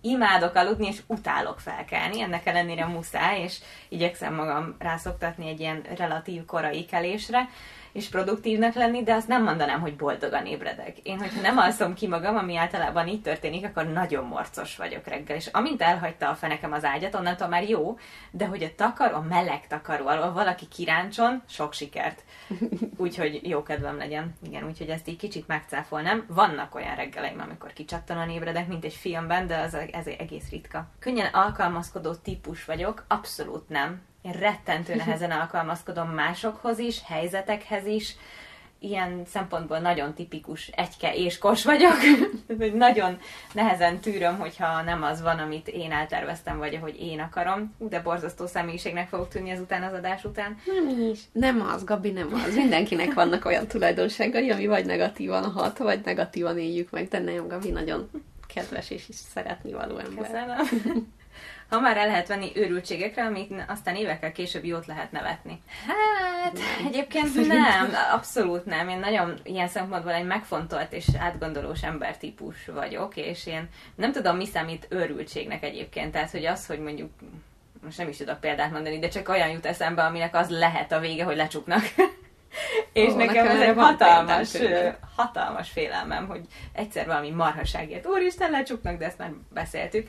Imádok aludni, és utálok felkelni, ennek ellenére muszáj, és igyekszem magam rászoktatni egy ilyen relatív korai kelésre és produktívnak lenni, de azt nem mondanám, hogy boldogan ébredek. Én, hogyha nem alszom ki magam, ami általában így történik, akkor nagyon morcos vagyok reggel. És amint elhagyta a fenekem az ágyat, onnantól már jó, de hogy a takar, a meleg takaró alól valaki kiráncson, sok sikert. Úgyhogy jó kedvem legyen. Igen, úgyhogy ezt így kicsit megcáfolnám. Vannak olyan reggeleim, amikor kicsattanóan ébredek, mint egy filmben, de az ez egész ritka. Könnyen alkalmazkodó típus vagyok, abszolút nem én rettentő nehezen alkalmazkodom másokhoz is, helyzetekhez is, ilyen szempontból nagyon tipikus egyke és kos vagyok, nagyon nehezen tűröm, hogyha nem az van, amit én elterveztem, vagy ahogy én akarom, de borzasztó személyiségnek fogok tűnni ezután az adás után.
Nem is. Nem az, Gabi, nem az. Mindenkinek vannak olyan tulajdonságai, ami vagy negatívan hat, vagy negatívan éljük meg, de nem, Gabi nagyon kedves és is szeretni való ember.
Köszönöm. ha már el lehet venni őrültségekre, amit aztán évekkel később jót lehet nevetni. Hát, egyébként nem, abszolút nem. Én nagyon ilyen szempontból egy megfontolt és átgondolós embertípus vagyok, és én nem tudom, mi számít őrültségnek egyébként. Tehát, hogy az, hogy mondjuk most nem is tudok példát mondani, de csak olyan jut eszembe, aminek az lehet a vége, hogy lecsuknak. és Ó, nekem, nekem ez egy hatalmas, hatalmas félelmem, hogy egyszer valami marhaságért, úristen, lecsuknak, de ezt már beszéltük.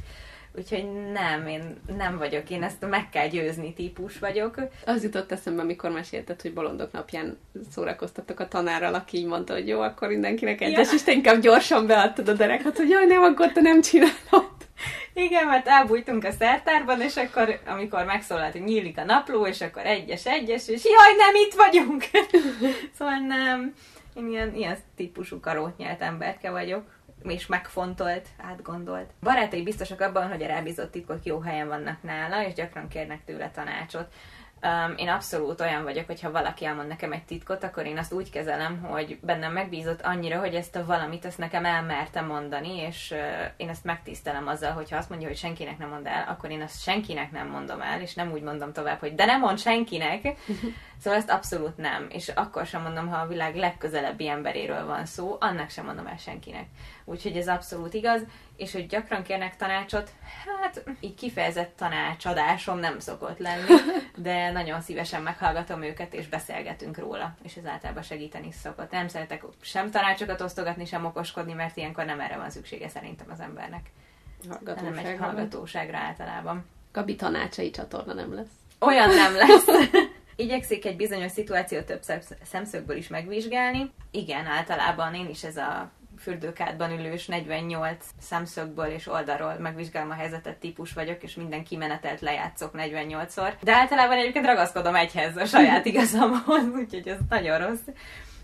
Úgyhogy nem, én nem vagyok, én ezt meg kell győzni típus vagyok.
Az jutott eszembe, amikor mesélted, hogy bolondok napján szórakoztattak a tanárral, aki így mondta, hogy jó, akkor mindenkinek egyes, ja. és te inkább gyorsan beadtad a derekat, hogy jaj, nem, akkor te nem csinálod.
Igen, mert elbújtunk a szertárban, és akkor, amikor megszólalt, hogy nyílik a napló, és akkor egyes, egyes, és jaj, nem, itt vagyunk! szóval nem, én ilyen, ilyen típusú karótnyelt emberke vagyok és megfontolt, átgondolt. Barátai biztosak abban, hogy a rábízott titkok jó helyen vannak nála, és gyakran kérnek tőle tanácsot. Um, én abszolút olyan vagyok, hogy ha valaki elmond nekem egy titkot, akkor én azt úgy kezelem, hogy bennem megbízott annyira, hogy ezt a valamit azt nekem elmerte mondani, és uh, én ezt megtisztelem azzal, hogyha azt mondja, hogy senkinek nem mond el, akkor én azt senkinek nem mondom el, és nem úgy mondom tovább, hogy de nem mond senkinek. Szóval ezt abszolút nem, és akkor sem mondom, ha a világ legközelebbi emberéről van szó, annak sem mondom el senkinek. Úgyhogy ez abszolút igaz, és hogy gyakran kérnek tanácsot, hát így kifejezett tanácsadásom nem szokott lenni, de nagyon szívesen meghallgatom őket, és beszélgetünk róla, és ez általában segíteni szokott. Nem szeretek sem tanácsokat osztogatni, sem okoskodni, mert ilyenkor nem erre van szüksége szerintem az embernek. Hanem egy hallgatóságra általában.
Gabi tanácsai csatorna nem lesz.
Olyan nem lesz. Igyekszik egy bizonyos szituációt több szemszögből is megvizsgálni. Igen, általában én is ez a fürdőkádban ülős 48 szemszögből és oldalról megvizsgálom a helyzetet típus vagyok, és minden kimenetelt lejátszok 48-szor. De általában egyébként ragaszkodom egyhez a saját igazamhoz, úgyhogy ez nagyon rossz.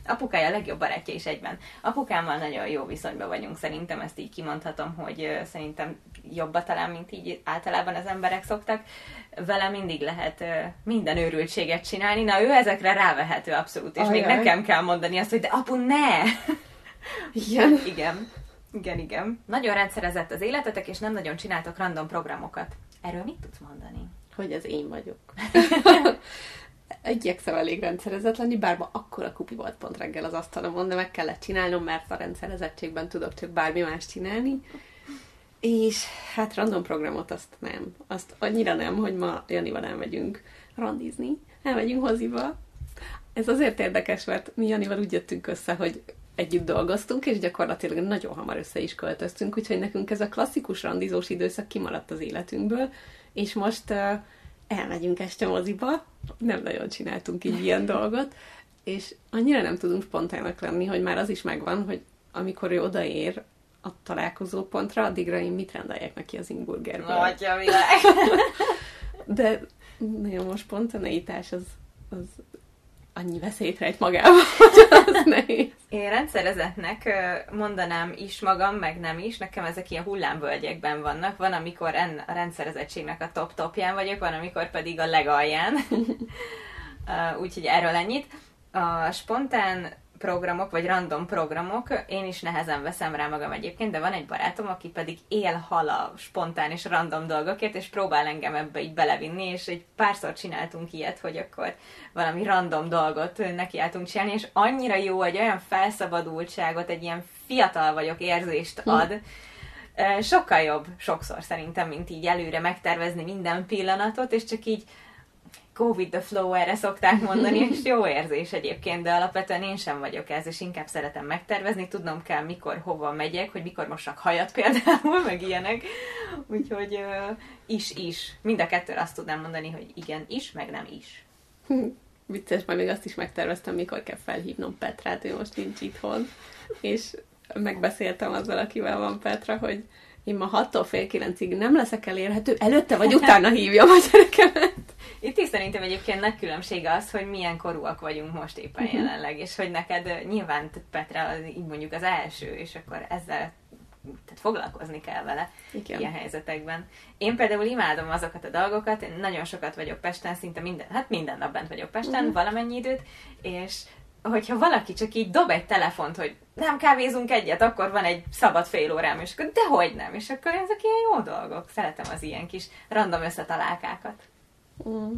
Apukája a legjobb barátja is egyben. Apukámmal nagyon jó viszonyban vagyunk, szerintem ezt így kimondhatom, hogy szerintem jobba talán, mint így általában az emberek szoktak. Vele mindig lehet minden őrültséget csinálni, na ő ezekre rávehető abszolút, és Ajaj. még nekem kell mondani azt, hogy de apu, ne!
Igen.
Igen. Igen, igen. Nagyon rendszerezett az életetek, és nem nagyon csináltok random programokat. Erről mit tudsz mondani?
Hogy ez én vagyok. Igyekszem elég rendszerezett lenni, bár ma akkora kupi volt pont reggel az asztalomon, de meg kellett csinálnom, mert a rendszerezettségben tudok csak bármi más csinálni. És hát random programot azt nem. Azt annyira nem, hogy ma Janival elmegyünk randizni, elmegyünk hoziba. Ez azért érdekes, mert mi Janival úgy jöttünk össze, hogy együtt dolgoztunk, és gyakorlatilag nagyon hamar össze is költöztünk, úgyhogy nekünk ez a klasszikus randizós időszak kimaradt az életünkből, és most uh, elmegyünk este moziba, nem nagyon csináltunk így ilyen dolgot, és annyira nem tudunk spontának lenni, hogy már az is megvan, hogy amikor ő odaér a találkozó pontra, addigra én mit rendeljek neki az ingburgerből.
Atya világ!
De nagyon most spontaneitás az, az annyi veszélyt rejt magában, hogy az nehéz.
Én rendszerezetnek mondanám is magam, meg nem is. Nekem ezek ilyen hullámvölgyekben vannak. Van, amikor en, a rendszerezettségnek a top-topján vagyok, van, amikor pedig a legalján. Úgyhogy erről ennyit. A spontán programok, vagy random programok, én is nehezen veszem rá magam egyébként, de van egy barátom, aki pedig él hal a spontán és random dolgokért, és próbál engem ebbe így belevinni, és egy párszor csináltunk ilyet, hogy akkor valami random dolgot nekiálltunk csinálni, és annyira jó, hogy olyan felszabadultságot, egy ilyen fiatal vagyok érzést hm. ad, sokkal jobb sokszor szerintem, mint így előre megtervezni minden pillanatot, és csak így go with the flow, erre szokták mondani, és jó érzés egyébként, de alapvetően én sem vagyok ez, és inkább szeretem megtervezni, tudnom kell, mikor, hova megyek, hogy mikor mosak hajat például, meg ilyenek. Úgyhogy uh, is, is. Mind a kettőre azt tudnám mondani, hogy igen, is, meg nem is.
Vicces, majd még azt is megterveztem, mikor kell felhívnom Petrát, ő most nincs itthon, és megbeszéltem azzal, akivel van Petra, hogy én ma 6-tól fél 9-ig nem leszek elérhető, előtte vagy utána hívjam a gyerekemet.
Itt is szerintem egyébként nagy különbség az, hogy milyen korúak vagyunk most éppen uh-huh. jelenleg, és hogy neked nyilván Petra így mondjuk az első, és akkor ezzel tehát foglalkozni kell vele Igen. ilyen helyzetekben. Én például imádom azokat a dolgokat, én nagyon sokat vagyok Pesten, szinte minden, hát minden nap bent vagyok Pesten, uh-huh. valamennyi időt, és hogyha valaki csak így dob egy telefont, hogy nem kávézunk egyet, akkor van egy szabad fél órám, és akkor dehogy nem, és akkor ezek ilyen jó dolgok. Szeretem az ilyen kis random összetalálkákat.
Mm.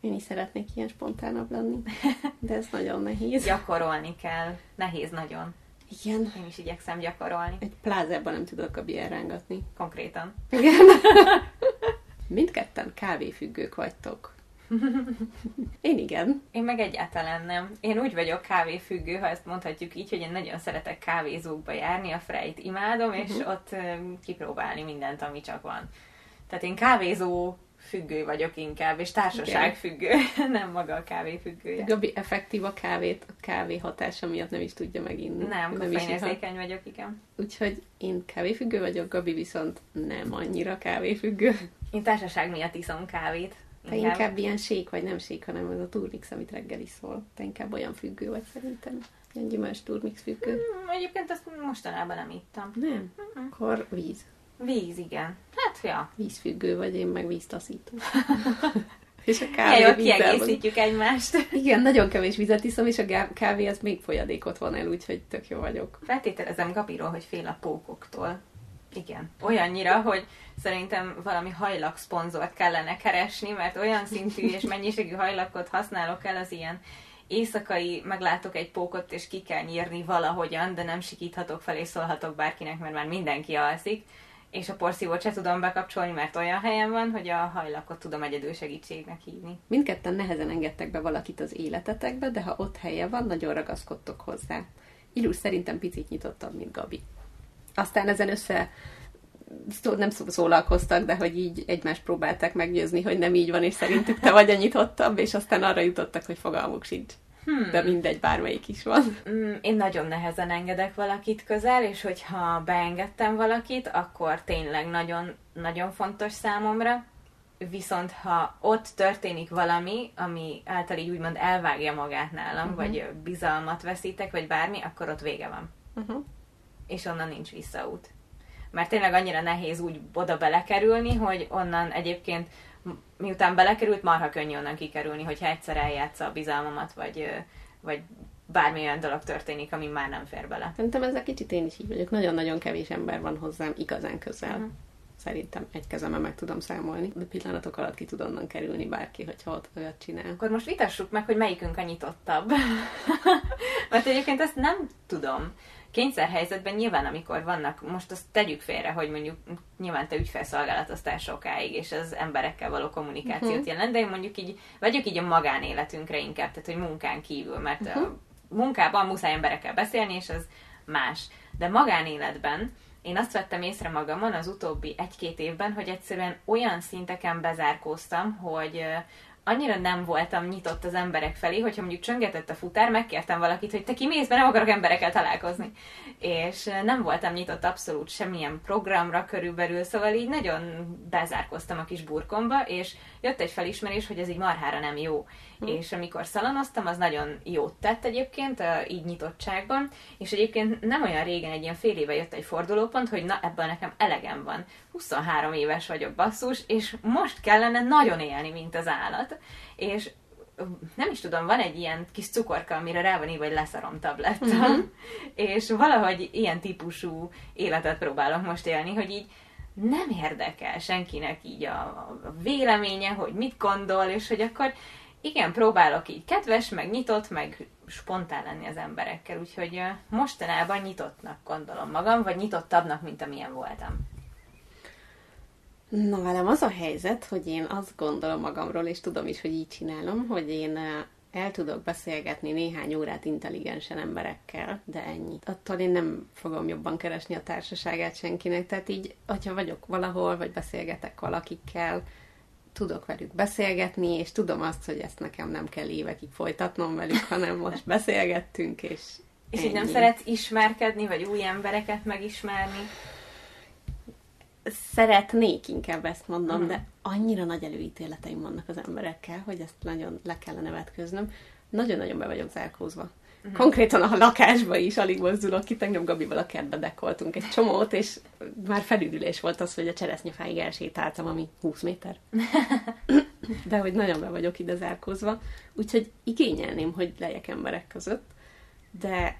Én is szeretnék ilyen spontánabb lenni, de ez nagyon nehéz.
Gyakorolni kell. Nehéz nagyon.
Igen.
Én is igyekszem gyakorolni.
Egy plázában nem tudok a rángatni.
Konkrétan.
Igen. Mindketten kávéfüggők vagytok. Én igen.
Én meg egyáltalán nem. Én úgy vagyok kávéfüggő, ha ezt mondhatjuk így, hogy én nagyon szeretek kávézókba járni, a frejt imádom, és uh-huh. ott kipróbálni mindent, ami csak van. Tehát én kávézó függő vagyok inkább, és társaság függő, nem maga a kávé függője.
Gabi effektív a kávét, a kávé hatása miatt nem is tudja meginni.
Nem, nem koffeinérzékeny vagyok, igen.
Úgyhogy én kávéfüggő vagyok, Gabi viszont nem annyira kávéfüggő.
Én társaság miatt iszom kávét.
Te inkább, inkább ilyen sék vagy nem sék, hanem az a turmix, amit reggel iszol. Te inkább olyan függő vagy szerintem. Ilyen gyümölcs turmix függő.
Hmm, egyébként ezt mostanában nem ittam.
Nem? Mm-hmm. Akkor víz.
Víz, igen. Hát, ja.
Vízfüggő vagy, én meg víztaszító.
és a kávé jól kiegészítjük egymást.
Igen, nagyon kevés vizet iszom, és a kávé az még folyadékot van el, úgyhogy tök jó vagyok.
Feltételezem Gabiról, hogy fél a pókoktól. Igen. Olyannyira, hogy szerintem valami hajlak szponzort kellene keresni, mert olyan szintű és mennyiségű hajlakot használok el az ilyen éjszakai, meglátok egy pókot, és ki kell nyírni valahogyan, de nem sikíthatok fel, és szólhatok bárkinek, mert már mindenki alszik, és a porszívót se tudom bekapcsolni, mert olyan helyen van, hogy a hajlakot tudom egyedül segítségnek hívni.
Mindketten nehezen engedtek be valakit az életetekbe, de ha ott helye van, nagyon ragaszkodtok hozzá. Ilus szerintem picit nyitottabb, mint Gabi. Aztán ezen össze nem szólalkoztak, de hogy így egymást próbálták meggyőzni, hogy nem így van, és szerintük te vagy a nyitottabb, és aztán arra jutottak, hogy fogalmuk sincs. Hmm. De mindegy, bármelyik is van.
Mm, én nagyon nehezen engedek valakit közel, és hogyha beengedtem valakit, akkor tényleg nagyon, nagyon fontos számomra. Viszont ha ott történik valami, ami által így úgymond elvágja magát nálam, uh-huh. vagy bizalmat veszítek, vagy bármi, akkor ott vége van. Uh-huh. És onnan nincs visszaút. Mert tényleg annyira nehéz úgy oda belekerülni, hogy onnan egyébként miután belekerült, marha könnyű onnan kikerülni, hogyha egyszer eljátsza a bizalmamat, vagy, vagy bármi olyan dolog történik, ami már nem fér bele.
Szerintem ezzel kicsit én is így vagyok. Nagyon-nagyon kevés ember van hozzám igazán közel. Uh-huh. Szerintem egy kezemben meg tudom számolni, de pillanatok alatt ki tud onnan kerülni bárki, hogyha ott olyat csinál.
Akkor most vitassuk meg, hogy melyikünk a nyitottabb. Mert egyébként ezt nem tudom kényszerhelyzetben nyilván, amikor vannak, most azt tegyük félre, hogy mondjuk nyilván te ügyfelszolgálatoztál sokáig, és az emberekkel való kommunikációt uh-huh. jelent, de mondjuk így, vagyok így a magánéletünkre inkább, tehát hogy munkán kívül, mert uh-huh. a munkában muszáj emberekkel beszélni, és az más. De magánéletben én azt vettem észre magamon az utóbbi egy-két évben, hogy egyszerűen olyan szinteken bezárkóztam, hogy annyira nem voltam nyitott az emberek felé, hogyha mondjuk csöngetett a futár, megkértem valakit, hogy te kimész, mert nem akarok emberekkel találkozni. És nem voltam nyitott abszolút semmilyen programra körülbelül, szóval így nagyon bezárkoztam a kis burkomba, és jött egy felismerés, hogy ez így marhára nem jó. Hm. És amikor szalonoztam, az nagyon jót tett egyébként, így nyitottságban, és egyébként nem olyan régen, egy ilyen fél éve jött egy fordulópont, hogy na, ebből nekem elegem van. 23 éves vagyok basszus, és most kellene nagyon élni, mint az állat. És nem is tudom, van egy ilyen kis cukorka, amire rá van írva, hogy leszarom tabletta, uh-huh. és valahogy ilyen típusú életet próbálok most élni, hogy így nem érdekel senkinek így a, a véleménye, hogy mit gondol, és hogy akkor igen, próbálok így kedves, meg nyitott, meg spontán lenni az emberekkel, úgyhogy mostanában nyitottnak gondolom magam, vagy nyitottabbnak, mint amilyen voltam.
Na velem az a helyzet, hogy én azt gondolom magamról, és tudom is, hogy így csinálom, hogy én el tudok beszélgetni néhány órát intelligensen emberekkel, de ennyit. Attól én nem fogom jobban keresni a társaságát senkinek, tehát így, hogyha vagyok valahol, vagy beszélgetek valakikkel, tudok velük beszélgetni, és tudom azt, hogy ezt nekem nem kell évekig folytatnom velük, hanem most beszélgettünk, és
És így nem szeretsz ismerkedni, vagy új embereket megismerni?
Szeretnék inkább ezt mondom, mm. de annyira nagy előítéleteim vannak az emberekkel, hogy ezt nagyon le kellene vetkőznöm. Nagyon-nagyon be vagyok zárkózva. Uh-huh. Konkrétan a lakásba is alig mozdulok ki, tegnap Gabival a kertbe dekoltunk egy csomót, és már felüdülés volt az, hogy a cseresznyefáig elsétáltam, ami 20 méter. De hogy nagyon be vagyok ide zárkózva, úgyhogy igényelném, hogy legyek emberek között, de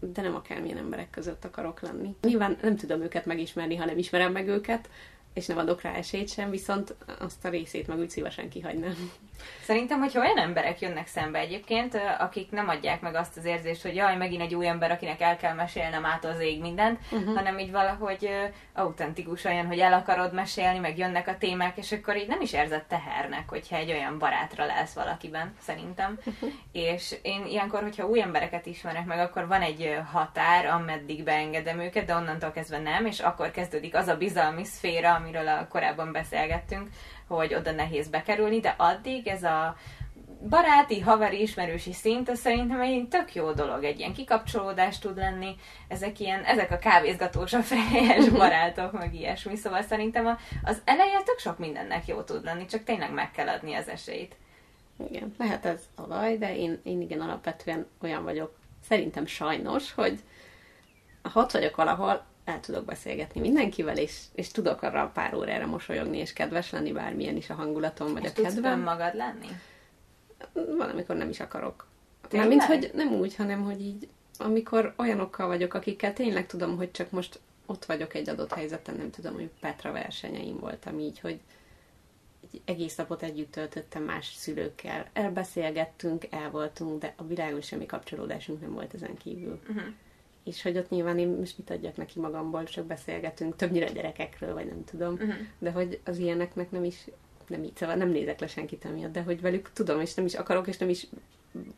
de nem akármilyen emberek között akarok lenni. Nyilván nem tudom őket megismerni, ha nem ismerem meg őket, és nem adok rá esélyt sem, viszont azt a részét meg úgy szívesen kihagynám.
Szerintem, hogyha olyan emberek jönnek szembe egyébként, akik nem adják meg azt az érzést, hogy jaj, megint egy új ember, akinek el kell mesélnem át az ég mindent, uh-huh. hanem így valahogy autentikus olyan, hogy el akarod mesélni, meg jönnek a témák, és akkor így nem is érzed tehernek, hogyha egy olyan barátra lesz valakiben, szerintem. Uh-huh. És én ilyenkor, hogyha új embereket ismerek meg, akkor van egy határ, ameddig beengedem őket, de onnantól kezdve nem, és akkor kezdődik az a bizalmi szféra, amiről a korábban beszélgettünk, hogy oda nehéz bekerülni, de addig ez a baráti, havari, ismerősi szint, az szerintem egy tök jó dolog, egy ilyen kikapcsolódás tud lenni, ezek ilyen, ezek a kávézgatós, a fejes barátok, meg ilyesmi, szóval szerintem az eleje tök sok mindennek jó tud lenni, csak tényleg meg kell adni az esélyt.
Igen, lehet ez a baj, de én, én igen alapvetően olyan vagyok, szerintem sajnos, hogy ha ott vagyok valahol, el tudok beszélgetni mindenkivel, és, és tudok arra a pár órára mosolyogni, és kedves lenni, bármilyen is a hangulatom, vagy és a kedvem.
magad lenni?
Valamikor nem is akarok. mint hogy nem úgy, hanem hogy így, amikor olyanokkal vagyok, akikkel tényleg tudom, hogy csak most ott vagyok egy adott helyzeten, nem tudom, hogy Petra versenyeim voltam így, hogy egy egész napot együtt töltöttem más szülőkkel. Elbeszélgettünk, el voltunk, de a világon semmi kapcsolódásunk nem volt ezen kívül. Uh-huh és hogy ott nyilván én most mit adjak neki magamból, csak beszélgetünk, többnyire gyerekekről, vagy nem tudom,
Uh-huh.
de hogy az ilyeneknek nem is, nem így, szóval nem nézek le senkit emiatt, de hogy velük tudom, és nem is akarok, és nem is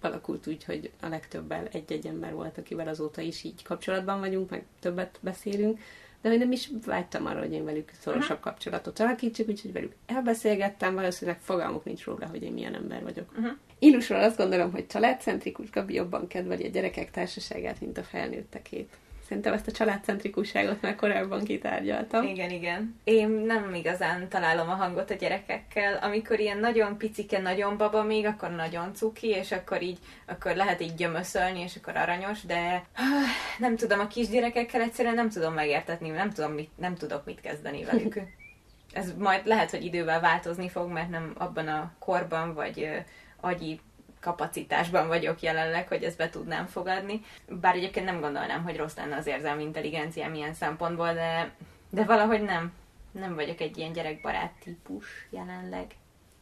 alakult úgy, hogy a legtöbbel egy-egy ember volt, akivel azóta is így kapcsolatban vagyunk, meg többet beszélünk, de hogy nem is vágytam arra, hogy én velük szorosabb uh-huh. kapcsolatot alakítsuk, úgyhogy velük elbeszélgettem, valószínűleg fogalmuk nincs róla, hogy én milyen ember vagyok.
Uh-huh.
Illusról azt gondolom, hogy családcentrikus Gabi jobban kedveli a gyerekek társaságát, mint a felnőttekét. Szerintem ezt a családcentrikusságot már korábban kitárgyaltam.
Igen, igen. Én nem igazán találom a hangot a gyerekekkel. Amikor ilyen nagyon picike, nagyon baba még, akkor nagyon cuki, és akkor így, akkor lehet így gyömöszölni, és akkor aranyos, de nem tudom, a kisgyerekekkel egyszerűen nem tudom megértetni, nem, tudom mit, nem tudok mit kezdeni velük. Ez majd lehet, hogy idővel változni fog, mert nem abban a korban, vagy agyi kapacitásban vagyok jelenleg, hogy ezt be tudnám fogadni. Bár egyébként nem gondolnám, hogy rossz lenne az érzelmi intelligencia milyen szempontból, de, de valahogy nem. Nem vagyok egy ilyen gyerekbarát típus jelenleg.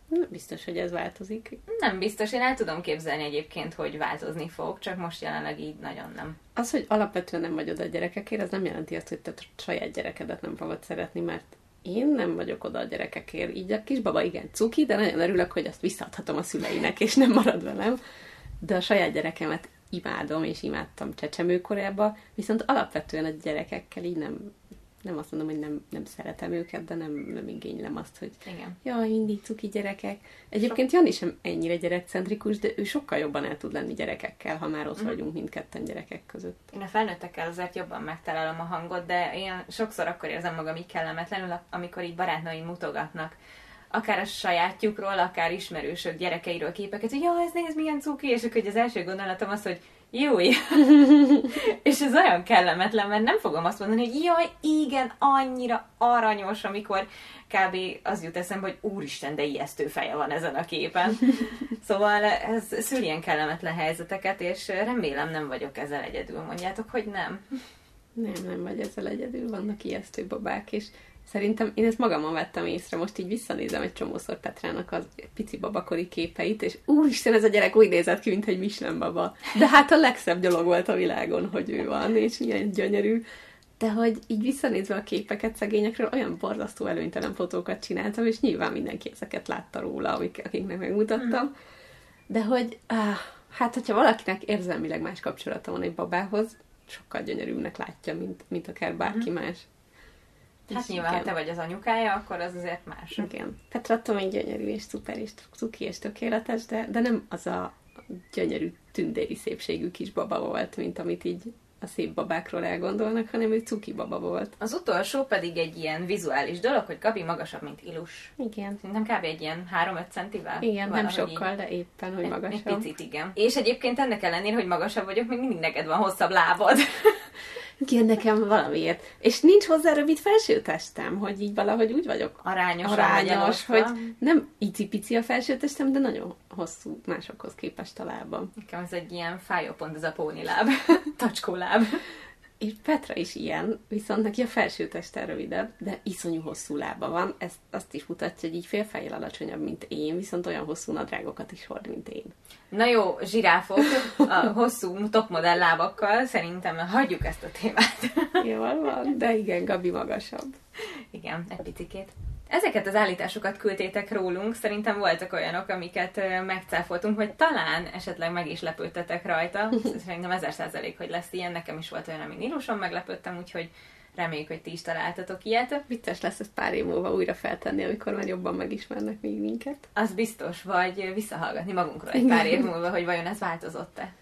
Nem biztos, hogy ez változik.
Nem biztos, én el tudom képzelni egyébként, hogy változni fog, csak most jelenleg így nagyon nem.
Az, hogy alapvetően nem vagy oda a gyerekekért, az nem jelenti azt, hogy te saját gyerekedet nem fogod szeretni, mert én nem vagyok oda a gyerekekért. Így a kisbaba igen cuki, de nagyon örülök, hogy azt visszaadhatom a szüleinek, és nem marad velem. De a saját gyerekemet imádom, és imádtam csecsemőkorában, viszont alapvetően a gyerekekkel így nem, nem azt mondom, hogy nem, nem szeretem őket, de nem, nem igénylem azt, hogy
Igen.
jaj, mindig cuki gyerekek. Egyébként Jani sem ennyire gyerekcentrikus, de ő sokkal jobban el tud lenni gyerekekkel, ha már ott
Mhm.
vagyunk mindketten gyerekek között.
Én a felnőttekkel azért jobban megtalálom a hangot, de én sokszor akkor érzem magam így kellemetlenül, amikor így barátnőim mutogatnak akár a sajátjukról, akár ismerősök gyerekeiről képeket, hogy jaj, ez nézd, milyen cuki, és akkor hogy az első gondolatom az, hogy júj! és ez olyan kellemetlen, mert nem fogom azt mondani, hogy jaj, igen, annyira aranyos, amikor kb. az jut eszembe, hogy úristen, de ijesztő feje van ezen a képen. szóval ez szül ilyen kellemetlen helyzeteket, és remélem nem vagyok ezzel egyedül. Mondjátok, hogy nem.
Nem, nem vagy ezzel egyedül, vannak ijesztő babák, és szerintem én ezt magamon vettem észre, most így visszanézem egy csomószor Petrának az pici babakori képeit, és úristen, ez a gyerek úgy nézett ki, mint egy Michelin baba. De hát a legszebb dolog volt a világon, hogy ő van, és milyen gyönyörű. De hogy így visszanézve a képeket szegényekről, olyan borzasztó előnytelen fotókat csináltam, és nyilván mindenki ezeket látta róla, akik, akiknek megmutattam. De hogy, áh, hát hogyha valakinek érzelmileg más kapcsolata van egy babához, sokkal gyönyörűbbnek látja, mint, mint akár bárki más.
Hát nyilván, ha
igen.
te vagy az anyukája, akkor az azért más.
Igen. Petra még gyönyörű és szuper és cuki és tökéletes, de, de nem az a gyönyörű tündéri szépségű kis baba volt, mint amit így a szép babákról elgondolnak, hanem ő cuki baba volt.
Az utolsó pedig egy ilyen vizuális dolog, hogy Gabi magasabb, mint Ilus.
Igen.
Szerintem kb. egy ilyen 3-5 centivel.
Igen, nem
Valahogy így.
sokkal, de éppen, hogy
Egy,
magasabb.
egy picit, igen. És egyébként ennek ellenére, hogy magasabb vagyok, még mindig neked van hosszabb lábad.
Igen, nekem valamiért. És nincs hozzá rövid felsőtestem, hogy így valahogy úgy vagyok arányos,
elosztva.
hogy nem icipici a felsőtestem, de nagyon hosszú másokhoz képest a lábam.
Nekem ez egy ilyen fájó pont, ez a póniláb. Tacskóláb.
És Petra is ilyen, viszont neki a felsőteste rövidebb, de iszonyú hosszú lába van. Ez azt is mutatja, hogy így félfejjel alacsonyabb, mint én, viszont olyan hosszú nadrágokat is hord, mint én.
Na jó, zsiráfok, a hosszú topmodell lábakkal, szerintem hagyjuk ezt a témát.
Jól van, de igen, Gabi magasabb.
Igen, egy picikét. Ezeket az állításokat küldtétek rólunk, szerintem voltak olyanok, amiket megcáfoltunk, vagy talán esetleg meg is lepődtetek rajta. Szerintem ezer százalék, hogy lesz ilyen. Nekem is volt olyan, amin Iluson meglepődtem, úgyhogy reméljük, hogy ti is találtatok ilyet.
Vicces lesz ezt pár év múlva újra feltenni, amikor már jobban megismernek még minket.
Az biztos, vagy visszahallgatni magunkról egy pár év múlva, hogy vajon ez változott-e.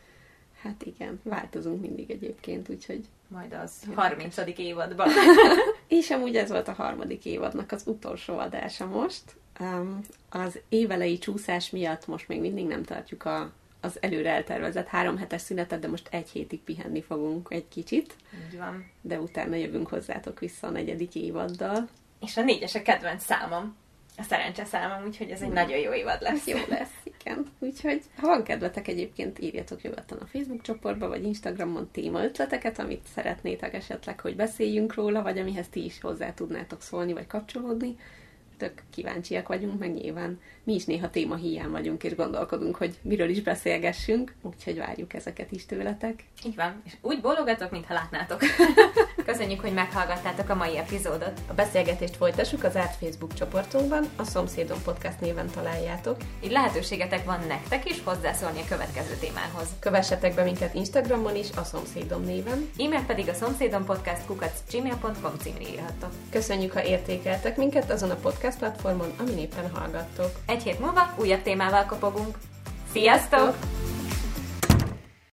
Hát igen, változunk mindig egyébként, úgyhogy...
Majd az
Jó.
30. évadban.
És amúgy ez volt a harmadik évadnak az utolsó adása most. Um, az évelei csúszás miatt most még mindig nem tartjuk a, az előre eltervezett három hetes szünetet, de most egy hétig pihenni fogunk egy kicsit,
Így van.
de utána jövünk hozzátok vissza a negyedik évaddal.
És a négyes a kedvenc számom. A szerencse számom, úgyhogy ez egy nagyon jó évad lesz.
Jó lesz, igen. Úgyhogy, ha van kedvetek egyébként, írjatok nyugodtan a Facebook csoportba, vagy Instagramon téma ötleteket, amit szeretnétek esetleg, hogy beszéljünk róla, vagy amihez ti is hozzá tudnátok szólni, vagy kapcsolódni. tök kíváncsiak vagyunk, meg nyilván mi is néha téma hiány vagyunk, és gondolkodunk, hogy miről is beszélgessünk, úgyhogy várjuk ezeket is tőletek.
Így van, és úgy bólogatok, mintha látnátok. Köszönjük, hogy meghallgattátok a mai epizódot.
A beszélgetést folytassuk az árt Facebook csoportunkban, a Szomszédom Podcast néven találjátok.
Így lehetőségetek van nektek is hozzászólni a következő témához.
Kövessetek be minket Instagramon is, a Szomszédom néven.
E-mail pedig a szomszédom podcast gmail.com címre írhattok.
Köszönjük, ha értékeltek minket azon a podcast platformon, amin éppen hallgattok.
Egy hét múlva újabb témával kopogunk. Sziasztok!